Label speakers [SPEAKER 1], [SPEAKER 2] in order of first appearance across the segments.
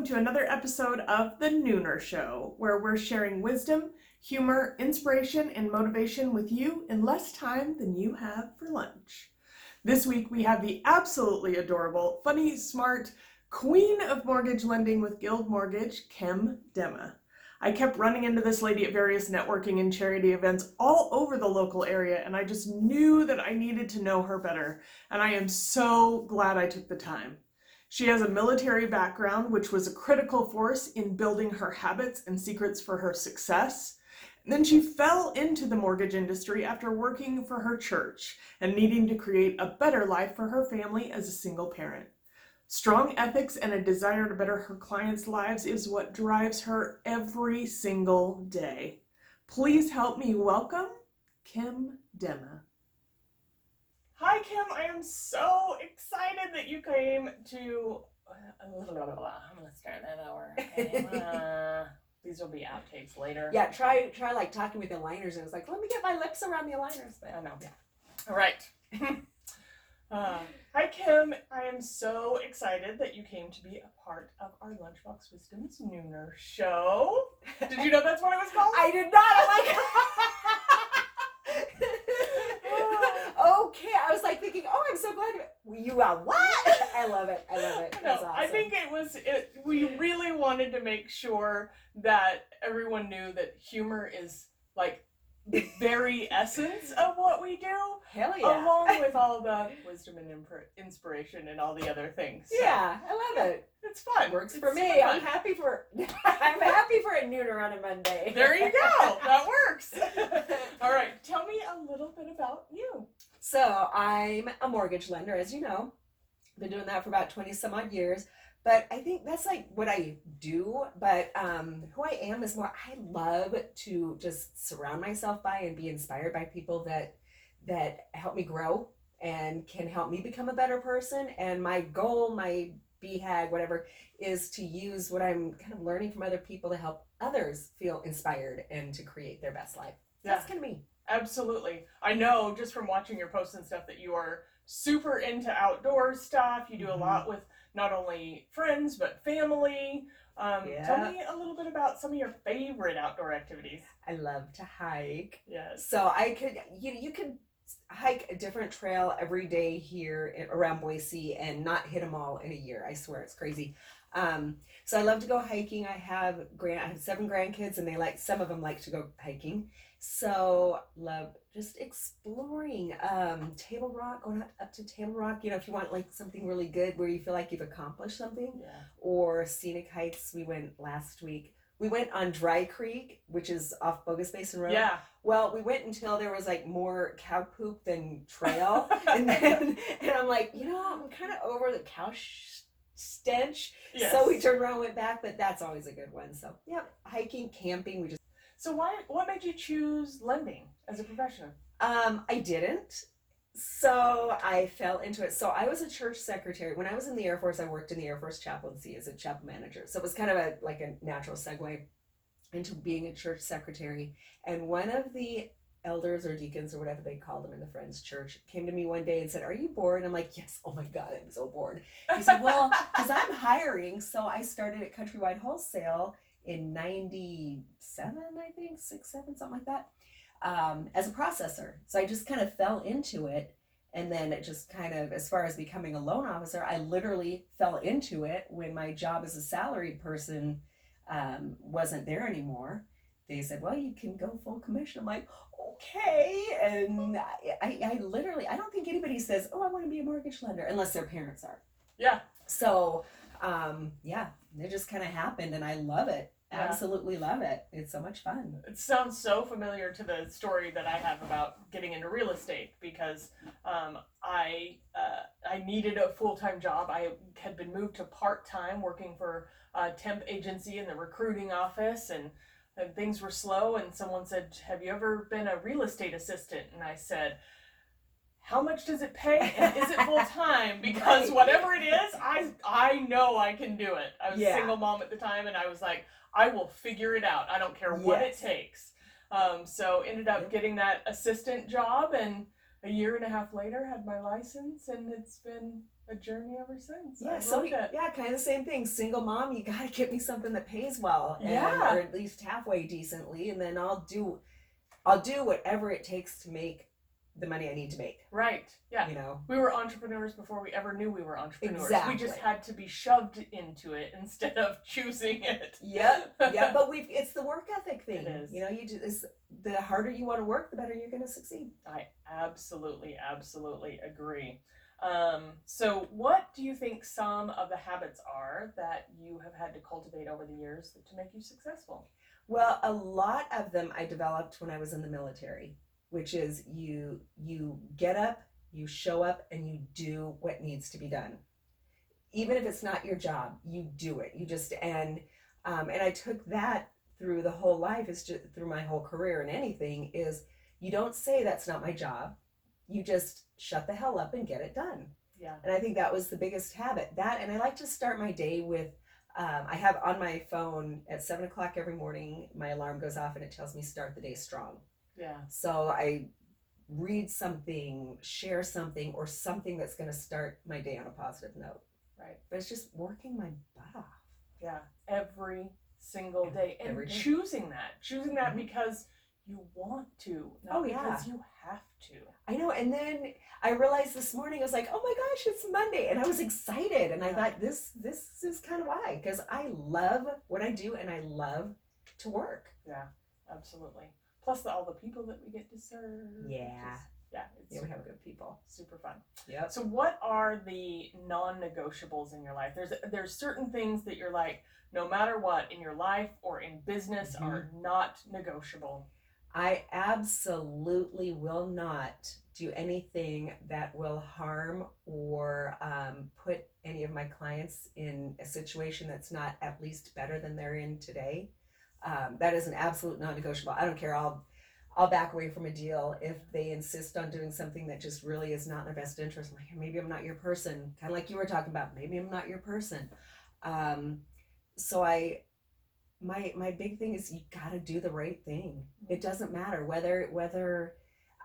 [SPEAKER 1] welcome to another episode of The Nooner Show, where we're sharing wisdom, humor, inspiration, and motivation with you in less time than you have for lunch. This week we have the absolutely adorable, funny, smart queen of mortgage lending with Guild Mortgage, Kim Dema. I kept running into this lady at various networking and charity events all over the local area, and I just knew that I needed to know her better, and I am so glad I took the time. She has a military background, which was a critical force in building her habits and secrets for her success. And then she fell into the mortgage industry after working for her church and needing to create a better life for her family as a single parent. Strong ethics and a desire to better her clients' lives is what drives her every single day. Please help me welcome Kim Dema. Hi, Kim. I am so excited that you came to. I'm gonna start that over. Okay. Uh, these will be outtakes later.
[SPEAKER 2] Yeah, try try like talking with the aligners and it's like, let me get my lips around the aligners. But
[SPEAKER 1] I know.
[SPEAKER 2] Yeah.
[SPEAKER 1] All right. uh, hi, Kim. I am so excited that you came to be a part of our Lunchbox Wisdom's Nooner show. Did you know that's what it was called?
[SPEAKER 2] I did not. I'm like, okay. I was like thinking, oh, I'm so glad you are what? I love it. I love it.
[SPEAKER 1] No,
[SPEAKER 2] awesome.
[SPEAKER 1] I think it was. It, we really wanted to make sure that everyone knew that humor is like the very essence of what we do,
[SPEAKER 2] hell yeah.
[SPEAKER 1] along with all the wisdom and impr- inspiration and all the other things. So
[SPEAKER 2] yeah, I love it.
[SPEAKER 1] it's fun.
[SPEAKER 2] Works
[SPEAKER 1] It's
[SPEAKER 2] for me. I'm happy for. I'm happy for a nooner on a Monday.
[SPEAKER 1] There you go. That works. all right. Tell me a little bit about you.
[SPEAKER 2] So I'm a mortgage lender, as you know. I've Been doing that for about 20 some odd years. But I think that's like what I do. But um, who I am is more I love to just surround myself by and be inspired by people that that help me grow and can help me become a better person. And my goal, my BHAG, whatever, is to use what I'm kind of learning from other people to help others feel inspired and to create their best life. That's kind of me.
[SPEAKER 1] Absolutely. I know just from watching your posts and stuff that you are super into outdoor stuff. You do a lot with not only friends but family. Um, Tell me a little bit about some of your favorite outdoor activities.
[SPEAKER 2] I love to hike.
[SPEAKER 1] Yes.
[SPEAKER 2] So I could, you you could hike a different trail every day here i- around Boise and not hit them all in a year. I swear it's crazy. Um, so I love to go hiking. I have grand, I have seven grandkids, and they like some of them like to go hiking. So love just exploring. Um, Table Rock, going up, up to Table Rock. You know, if you want like something really good where you feel like you've accomplished something
[SPEAKER 1] Yeah.
[SPEAKER 2] or scenic hikes. We went last week. We went on Dry Creek, which is off Bogus Basin Road.
[SPEAKER 1] Yeah.
[SPEAKER 2] Well, we went until there was like more cow poop than trail, and then and I'm like, you know, I'm kind of over the cow sh- stench.
[SPEAKER 1] Yes.
[SPEAKER 2] So we turned around, and went back, but that's always a good one. So yeah, hiking, camping. We just
[SPEAKER 1] So why? What made you choose lending as a profession?
[SPEAKER 2] um, I didn't. So I fell into it. So I was a church secretary when I was in the Air Force. I worked in the Air Force chaplaincy as a chapel manager. So it was kind of a like a natural segue into being a church secretary. And one of the elders or deacons or whatever they called them in the Friends Church came to me one day and said, "Are you bored?" I'm like, "Yes." Oh my God, I'm so bored. He said, "Well, because I'm hiring, so I started at Countrywide Wholesale in '97, I think, six, seven, something like that." Um, as a processor. So I just kind of fell into it. And then it just kind of, as far as becoming a loan officer, I literally fell into it when my job as a salaried person um, wasn't there anymore. They said, well, you can go full commission. I'm like, okay. And I, I, I literally, I don't think anybody says, oh, I want to be a mortgage lender unless their parents are.
[SPEAKER 1] Yeah.
[SPEAKER 2] So, um, yeah, it just kind of happened and I love it.
[SPEAKER 1] Yeah.
[SPEAKER 2] Absolutely love it. It's so much fun.
[SPEAKER 1] It sounds so familiar to the story that I have about getting into real estate because um, I uh, I needed a full time job. I had been moved to part time working for a temp agency in the recruiting office, and, and things were slow. And someone said, "Have you ever been a real estate assistant?" And I said. How much does it pay? And is it full time? Because
[SPEAKER 2] Right.
[SPEAKER 1] whatever it is, I I know I can do it. I was a single mom at the time, and I was like, I will figure it out. I don't care what
[SPEAKER 2] Yes.
[SPEAKER 1] it takes. Um, so ended up getting that assistant job, and a year and a half later had my license, and it's been a journey ever since.
[SPEAKER 2] Yeah, so we- yeah, kind of the same thing. Single mom, you gotta get me something that pays well, and,
[SPEAKER 1] Yeah.
[SPEAKER 2] or at least halfway decently, and then I'll do, I'll do whatever it takes to make the money I need to make.
[SPEAKER 1] Right. Yeah.
[SPEAKER 2] You know,
[SPEAKER 1] We were entrepreneurs before we ever knew we were entrepreneurs. Exactly. We just had to be shoved into it instead of choosing it.
[SPEAKER 2] Yep, yeah, but we it's the work ethic thing.
[SPEAKER 1] It is.
[SPEAKER 2] You know, you just the harder you want to work, the better you're going to succeed.
[SPEAKER 1] I absolutely, absolutely agree. Um, so, what do you think some of the habits are that you have had to cultivate over the years to make you successful?
[SPEAKER 2] Well, a lot of them I developed when I was in the military, which is you you get up, you show up and you do what needs to be done. Even if it's not your job, you do it. You just and um, and I took that through the whole life is just through my whole career and anything is you don't say that's not my job. You just shut the hell up and get it done.
[SPEAKER 1] Yeah.
[SPEAKER 2] And I think that was the biggest habit. That, and I like to start my day with, um, I have on my phone at seven o'clock every morning, my alarm goes off and it tells me start the day strong.
[SPEAKER 1] Yeah.
[SPEAKER 2] So I read something, share something, or something that's going to start my day on a positive note.
[SPEAKER 1] Right.
[SPEAKER 2] But it's just working my butt off.
[SPEAKER 1] Yeah. Every single day. And
[SPEAKER 2] Every day.
[SPEAKER 1] choosing that. Choosing that
[SPEAKER 2] Mhm.
[SPEAKER 1] because you want to, not
[SPEAKER 2] Oh, yeah.
[SPEAKER 1] because you have to.
[SPEAKER 2] I know. And then I realized this morning, I was like, oh my gosh, it's Monday. And I was excited. And I thought, this, this is kind of why. Because I love what I do and I love to work.
[SPEAKER 1] Yeah, absolutely. Plus the, all the people that we get to serve.
[SPEAKER 2] Yeah.
[SPEAKER 1] is- yeah. It's
[SPEAKER 2] Yeah, we have good people.
[SPEAKER 1] super fun.
[SPEAKER 2] Yeah.
[SPEAKER 1] So what are the non-negotiables in your life? There's there's certain things that you're like no matter what in your life or in business
[SPEAKER 2] Mhm.
[SPEAKER 1] are not negotiable.
[SPEAKER 2] I absolutely will not do anything that will harm or um, put any of my clients in a situation that's not at least better than they're in today. Um, that is an absolute non-negotiable. I don't care. I'll I'll back away from a deal if they insist on doing something that just really is not in their best interest. I'm like, maybe I'm not your person. Kind of like you were talking about. Maybe I'm not your person. Um, so I my my big thing is you got to do the right thing it doesn't matter whether whether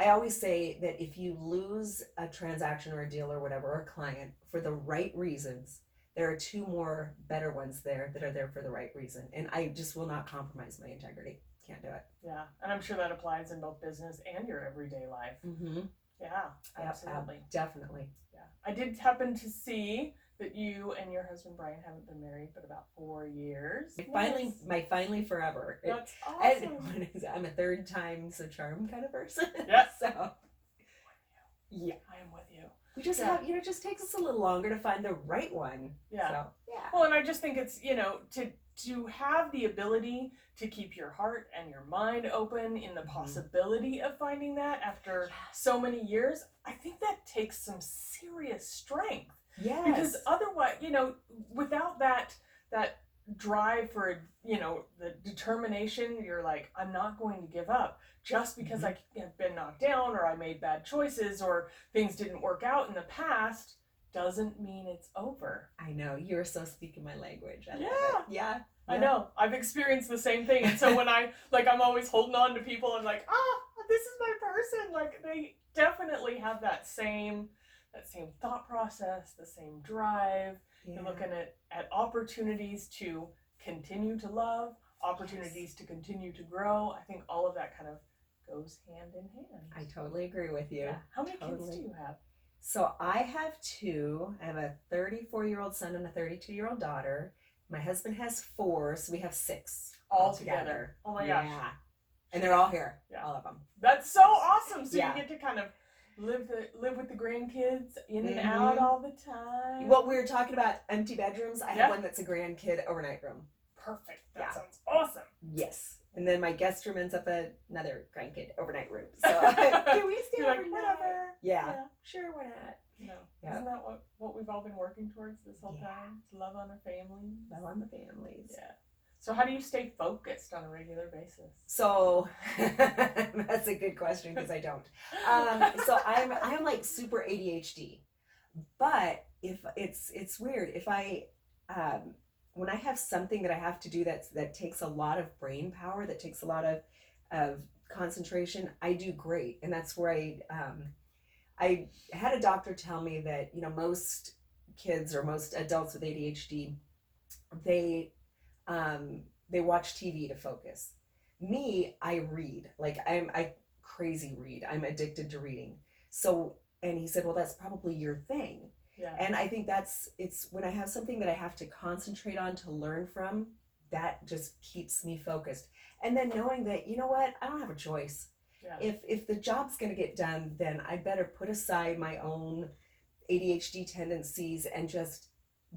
[SPEAKER 2] i always say that if you lose a transaction or a deal or whatever or a client for the right reasons there are two more better ones there that are there for the right reason and i just will not compromise my integrity can't do it
[SPEAKER 1] Yeah, and I'm sure that applies in both business and your everyday life.
[SPEAKER 2] mm-hmm.
[SPEAKER 1] Yeah, absolutely.
[SPEAKER 2] definitely
[SPEAKER 1] Yeah, I did happen to see that you and your husband Brian haven't been married but about four years.
[SPEAKER 2] my finally
[SPEAKER 1] Yes.
[SPEAKER 2] my finally forever
[SPEAKER 1] That's
[SPEAKER 2] and
[SPEAKER 1] awesome.
[SPEAKER 2] is i'm a third time's a charm kind of person
[SPEAKER 1] Yeah.
[SPEAKER 2] so yeah
[SPEAKER 1] I am with you.
[SPEAKER 2] We just
[SPEAKER 1] Yeah.
[SPEAKER 2] have you know it just takes us a little longer to find the right one
[SPEAKER 1] Yeah.
[SPEAKER 2] so yeah
[SPEAKER 1] Well, and I just think it's you know to to have the ability to keep your heart and your mind open in the
[SPEAKER 2] Mhm.
[SPEAKER 1] possibility of finding that after so many years, I think that takes some serious strength
[SPEAKER 2] Yes.
[SPEAKER 1] because otherwise, you know, without that that drive for you know the determination, you're like, I'm not going to give up just because I have been knocked down or I made bad choices or things didn't work out in the past doesn't mean it's over.
[SPEAKER 2] I know you're so speaking my language. I
[SPEAKER 1] Yeah.
[SPEAKER 2] it. Yeah.
[SPEAKER 1] I know. I've experienced the same thing. And so when I like I'm always holding on to people, I'm like, ah, this is my person. Like they definitely have that same that same thought process, the same drive.
[SPEAKER 2] Yeah.
[SPEAKER 1] You're looking at, at opportunities to continue to love, opportunities to continue to grow. I think all of that kind of goes hand in hand.
[SPEAKER 2] I totally agree with you.
[SPEAKER 1] Yeah. How many kids do you have?
[SPEAKER 2] So I have two. I have a 34 year old son and a 32 year old daughter. My husband has four, so we have six
[SPEAKER 1] All together. Oh my gosh. yeah.
[SPEAKER 2] And they're all here.
[SPEAKER 1] Yeah.
[SPEAKER 2] All of them.
[SPEAKER 1] That's so awesome. So
[SPEAKER 2] Yeah.
[SPEAKER 1] you get to kind of live the live with the grandkids in and
[SPEAKER 2] Mhm.
[SPEAKER 1] out all the time.
[SPEAKER 2] What we were talking about empty bedrooms, I
[SPEAKER 1] Yeah.
[SPEAKER 2] have one that's a grandkid overnight room.
[SPEAKER 1] perfect. That
[SPEAKER 2] Yeah.
[SPEAKER 1] sounds awesome.
[SPEAKER 2] Yes. And then my guest room ends up at another grandkid overnight room. So can we stay
[SPEAKER 1] like, whatever.
[SPEAKER 2] Yeah. Sure, why not?
[SPEAKER 1] No.
[SPEAKER 2] Yeah.
[SPEAKER 1] Isn't that what, what we've all been working towards this whole
[SPEAKER 2] Yeah.
[SPEAKER 1] time? To love on our families.
[SPEAKER 2] Love on the families.
[SPEAKER 1] Yeah. So how do you stay focused on a regular basis?
[SPEAKER 2] So that's a good question because I don't. Um, so I'm I'm like super ADHD, but if it's it's weird if I um, when I have something that I have to do that's that takes a lot of brain power that takes a lot of of concentration I do great and that's where I um, I had a doctor tell me that you know most kids or most adults with ADHD, they um, they watch TV to focus. Me, I read. Like I'm I crazy read. I'm addicted to reading. So and he said, well, that's probably your thing.
[SPEAKER 1] Yeah.
[SPEAKER 2] And I think that's it's when I have something that I have to concentrate on to learn from, that just keeps me focused. And then knowing that, you know what, I don't have a choice.
[SPEAKER 1] Yeah.
[SPEAKER 2] If if the job's gonna get done, then I better put aside my own ADHD tendencies and just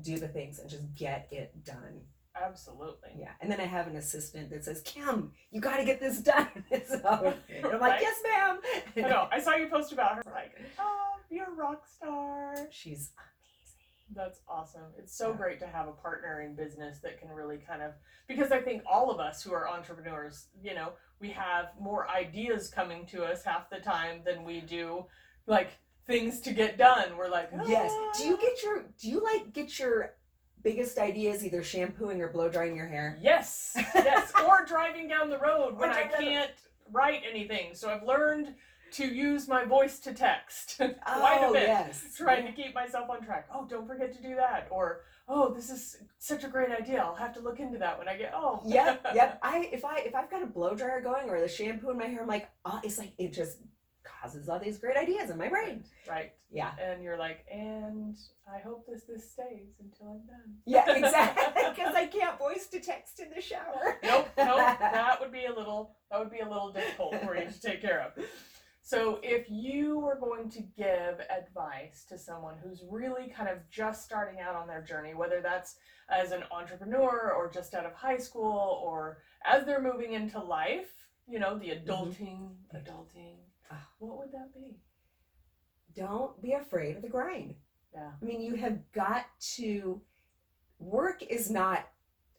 [SPEAKER 2] do the things and just get it done.
[SPEAKER 1] Absolutely.
[SPEAKER 2] Yeah. And then I have an assistant that says, Kim, you gotta get this done. so and I'm like,
[SPEAKER 1] Right.
[SPEAKER 2] yes, ma'am.
[SPEAKER 1] I know. I saw you post about her. Like, oh, you're a rock star.
[SPEAKER 2] She's amazing.
[SPEAKER 1] That's awesome. It's so
[SPEAKER 2] Yeah.
[SPEAKER 1] great to have a partner in business that can really kind of because I think all of us who are entrepreneurs, you know, we have more ideas coming to us half the time than we do like things to get done. We're like,
[SPEAKER 2] Yes. Do you
[SPEAKER 1] "Ah."
[SPEAKER 2] get your do you like get your biggest ideas either shampooing or blow drying your hair?
[SPEAKER 1] Yes, yes, or driving down the road when I
[SPEAKER 2] driving down the-
[SPEAKER 1] can't write anything. So I've learned to use my voice to text quite
[SPEAKER 2] oh
[SPEAKER 1] a bit,
[SPEAKER 2] yes.
[SPEAKER 1] trying to keep myself on track. Oh, don't forget to do that, or oh, this is such a great idea. I'll have to look into that when I get home.
[SPEAKER 2] yep, yep. I if I if I've got a blow dryer going or the shampoo in my hair, I'm like, oh, it's like it just causes all these great ideas in my brain.
[SPEAKER 1] Right,
[SPEAKER 2] Yeah.
[SPEAKER 1] and you're like, and I hope this this stays until I'm done.
[SPEAKER 2] Yeah, exactly. Because I can't voice to text in the shower.
[SPEAKER 1] nope, nope. That would be a little that would be a little difficult for you to take care of. So if you were going to give advice to someone who's really kind of just starting out on their journey, whether that's as an entrepreneur or just out of high school or as they're moving into life, you know, the mm-hmm. adulting, adulting,
[SPEAKER 2] Ah.
[SPEAKER 1] what would that be?
[SPEAKER 2] Don't be afraid of the grind.
[SPEAKER 1] Yeah.
[SPEAKER 2] I mean, you have got to. Work is not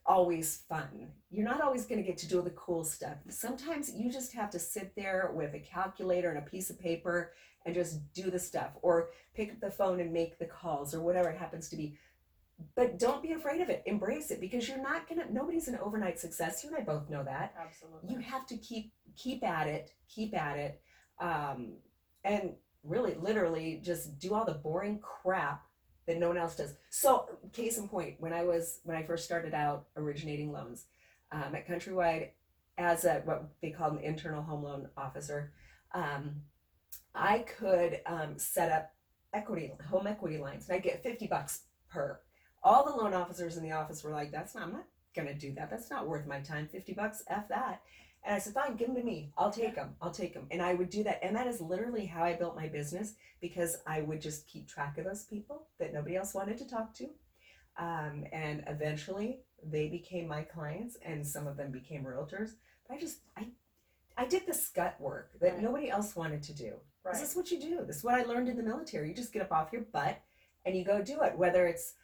[SPEAKER 2] always fun. You're not always going to get to do all the cool stuff. Sometimes you just have to sit there with a calculator and a piece of paper and just do the stuff or pick up the phone and make the calls or whatever it happens to be. But don't be afraid of it. Embrace it because you're not going to nobody's an overnight success. You and I both know that.
[SPEAKER 1] Absolutely.
[SPEAKER 2] You have to keep keep at it, keep at it. Um and really literally just do all the boring crap that no one else does. So, case in point, when I was when I first started out originating loans um, at Countrywide as a what they call an internal home loan officer, um, I could um, set up equity home equity lines, and I get fifty bucks per. All the loan officers in the office were like, "That's not. I'm not gonna do that. That's not worth my time. Fifty bucks, f that." And I said, fine, give them to me. I'll take them. I'll take them. And I would do that. And that is literally how I built my business because I would just keep track of those people that nobody else wanted to talk to. Um, and eventually they became my clients and some of them became realtors. But I just, I, I did the scut work that
[SPEAKER 1] Right.
[SPEAKER 2] nobody else wanted to do.
[SPEAKER 1] right.
[SPEAKER 2] This is what you do. This is what I learned in the military. You just get up off your butt and you go do it. Whether it's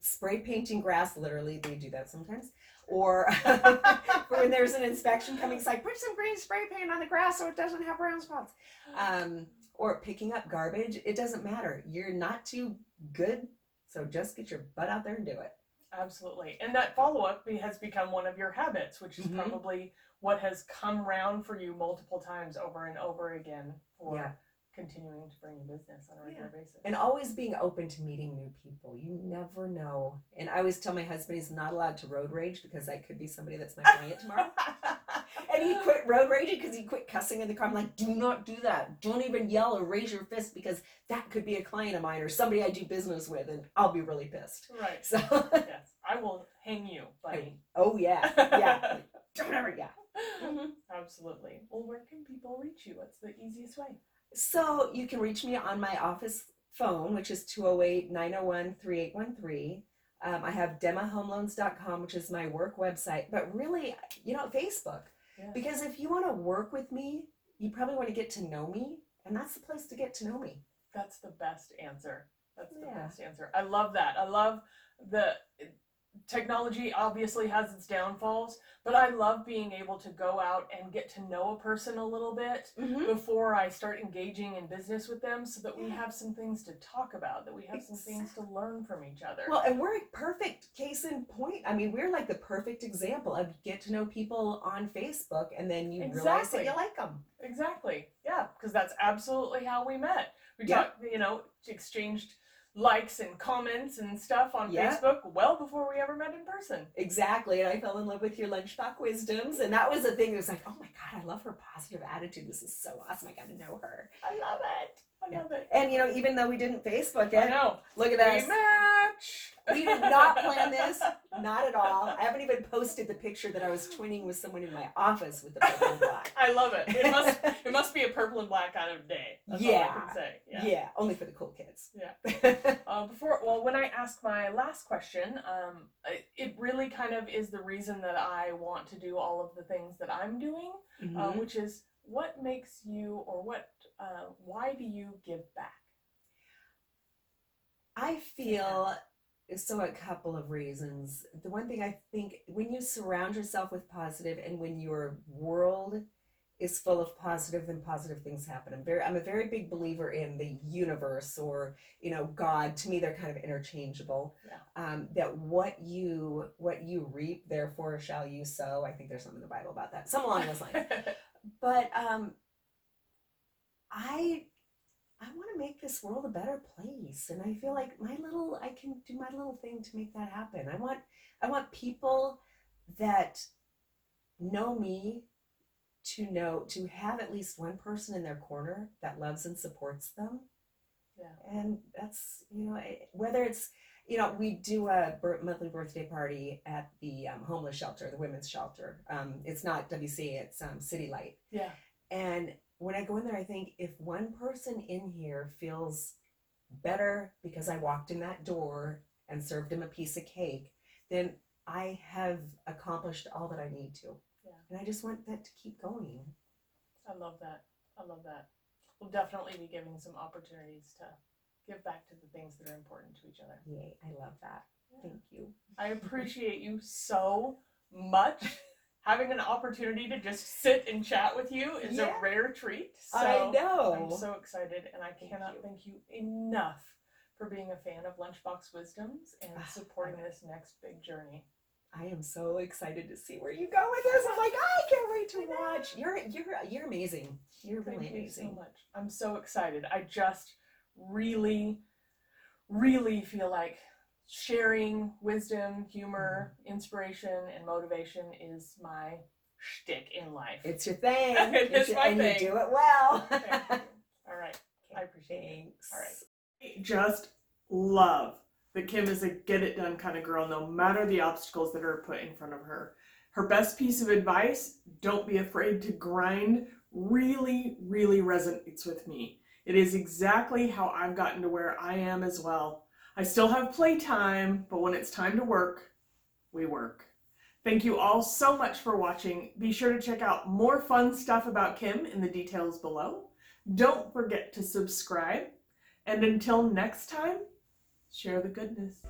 [SPEAKER 2] spray painting grass, literally, they do that sometimes, or when there's an inspection coming, it's like put some green spray paint on the grass so it doesn't have brown spots. Um, or picking up garbage. It doesn't matter. You're not too good, so just get your butt out there and do it.
[SPEAKER 1] Absolutely. And that follow up has become one of your habits, which is
[SPEAKER 2] Mhm.
[SPEAKER 1] probably what has come round for you multiple times over and over again for
[SPEAKER 2] Yeah.
[SPEAKER 1] Continuing to bring you business on a regular basis.
[SPEAKER 2] And always being open to meeting new people. You never know. And I always tell my husband he's not allowed to road rage because I could be somebody that's my client tomorrow. And he quit road raging because he quit cussing in the car. I'm like, do not do that. Don't even yell or raise your fist because that could be a client of mine or somebody I do business with, and I'll be really pissed.
[SPEAKER 1] right.
[SPEAKER 2] So,
[SPEAKER 1] Yes. I will hang you, buddy.
[SPEAKER 2] oh yeah, yeah. Don't ever, yeah. Mhm.
[SPEAKER 1] Absolutely. Well, where can people reach you? What's the easiest way?
[SPEAKER 2] So you can reach me on my office phone, which is 208 901 3813. Um, I have demahomeloans.com, which is my work website, but really, you know, Facebook.
[SPEAKER 1] Yeah.
[SPEAKER 2] Because if you want to work with me, you probably want to get to know me, and that's the place to get to know me.
[SPEAKER 1] That's the best answer. That's the
[SPEAKER 2] Yeah.
[SPEAKER 1] best answer. I love that. I love the technology obviously has its downfalls, but I love being able to go out and get to know a person a little bit
[SPEAKER 2] Mm-hmm.
[SPEAKER 1] before I start engaging in business with them so that we have some things to talk about, that we have some things to learn from each other.
[SPEAKER 2] Well, and we're a perfect case in point. I mean, we're like the perfect example of get to know people on Facebook, and then you realize that
[SPEAKER 1] Exactly.
[SPEAKER 2] you like them.
[SPEAKER 1] Exactly. Yeah, because that's absolutely how we met. We
[SPEAKER 2] Yeah.
[SPEAKER 1] talked, you know, exchanged likes and comments and stuff on
[SPEAKER 2] Yeah.
[SPEAKER 1] Facebook well before we ever met in person.
[SPEAKER 2] Exactly. And I fell in love with your lunchbox wisdoms. And that was the thing. It was like, oh my God, I love her positive attitude. This is so awesome. I got to know her.
[SPEAKER 1] I love it. I
[SPEAKER 2] Yeah. And, you know, even though we didn't Facebook
[SPEAKER 1] I
[SPEAKER 2] it,
[SPEAKER 1] know.
[SPEAKER 2] look at
[SPEAKER 1] We
[SPEAKER 2] us.
[SPEAKER 1] match.
[SPEAKER 2] We did not plan this. Not at all. I haven't even posted the picture that I was twinning with someone in my office with the purple and black.
[SPEAKER 1] I love it. It must it must be a purple and black kind of day. That's all I
[SPEAKER 2] Yeah.
[SPEAKER 1] can say.
[SPEAKER 2] Yeah.
[SPEAKER 1] Yeah.
[SPEAKER 2] only for the cool kids.
[SPEAKER 1] Yeah. Uh, before, well, when I ask my last question, um, it, really kind of is the reason that I want to do all of the things that I'm doing, uh,
[SPEAKER 2] Mhm.
[SPEAKER 1] which is what makes you, or what, uh, why do you give back?
[SPEAKER 2] I feel so a couple of reasons. The one thing I think when you surround yourself with positive and when your world is full of positive then positive things happen. I'm very I'm a very big believer in the universe or you know God. To me they're kind of interchangeable.
[SPEAKER 1] Yeah.
[SPEAKER 2] Um, that what you what you reap therefore shall you sow. I think there's something in the Bible about that. Some along those lines. But um I I want to make this world a better place and I feel like my little I can do my little thing to make that happen. I want I want people that know me to know to have at least one person in their corner that loves and supports them.
[SPEAKER 1] Yeah.
[SPEAKER 2] And that's you know I- whether it's you know we do a bir- monthly birthday party at the um, homeless shelter, the women's shelter. Um, it's not WC, it's um, City Light.
[SPEAKER 1] yeah.
[SPEAKER 2] And when I go in there, I think if one person in here feels better because I walked in that door and served him a piece of cake, then I have accomplished all that I need to.
[SPEAKER 1] Yeah.
[SPEAKER 2] And I just want that to keep going.
[SPEAKER 1] I love that. I love that. We'll definitely be giving some opportunities to give back to the things that are important to each other.
[SPEAKER 2] Yay, I love that. Thank you.
[SPEAKER 1] I appreciate you so much. Having an opportunity to just sit and chat with you is
[SPEAKER 2] Yeah.
[SPEAKER 1] a rare treat. So
[SPEAKER 2] I know.
[SPEAKER 1] I'm so excited, and I
[SPEAKER 2] Thank
[SPEAKER 1] cannot
[SPEAKER 2] you.
[SPEAKER 1] thank you enough for being a fan of Lunchbox Wisdoms and
[SPEAKER 2] Ah,
[SPEAKER 1] supporting this next big journey.
[SPEAKER 2] I am so excited to see where you go with this. I'm like, I can't wait to watch. You're you're you're amazing. You're
[SPEAKER 1] Thank
[SPEAKER 2] really
[SPEAKER 1] you
[SPEAKER 2] amazing.
[SPEAKER 1] so much. I'm so excited. I just really, really feel like sharing wisdom, humor,
[SPEAKER 2] Mm-hmm.
[SPEAKER 1] inspiration, and motivation is my shtick in life.
[SPEAKER 2] It's your thing.
[SPEAKER 1] It
[SPEAKER 2] You
[SPEAKER 1] is
[SPEAKER 2] do-
[SPEAKER 1] my
[SPEAKER 2] and
[SPEAKER 1] thing.
[SPEAKER 2] you do it well.
[SPEAKER 1] Thank you. All right. I appreciate it. All right. just love that Kim is a get it done kind of girl, no matter the obstacles that are put in front of her. Her best piece of advice don't be afraid to grind really, really resonates with me. It is exactly how I've gotten to where I am as well. I still have playtime, but when it's time to work, we work. Thank you all so much for watching. Be sure to check out more fun stuff about Kim in the details below. Don't forget to subscribe. And until next time, share the goodness.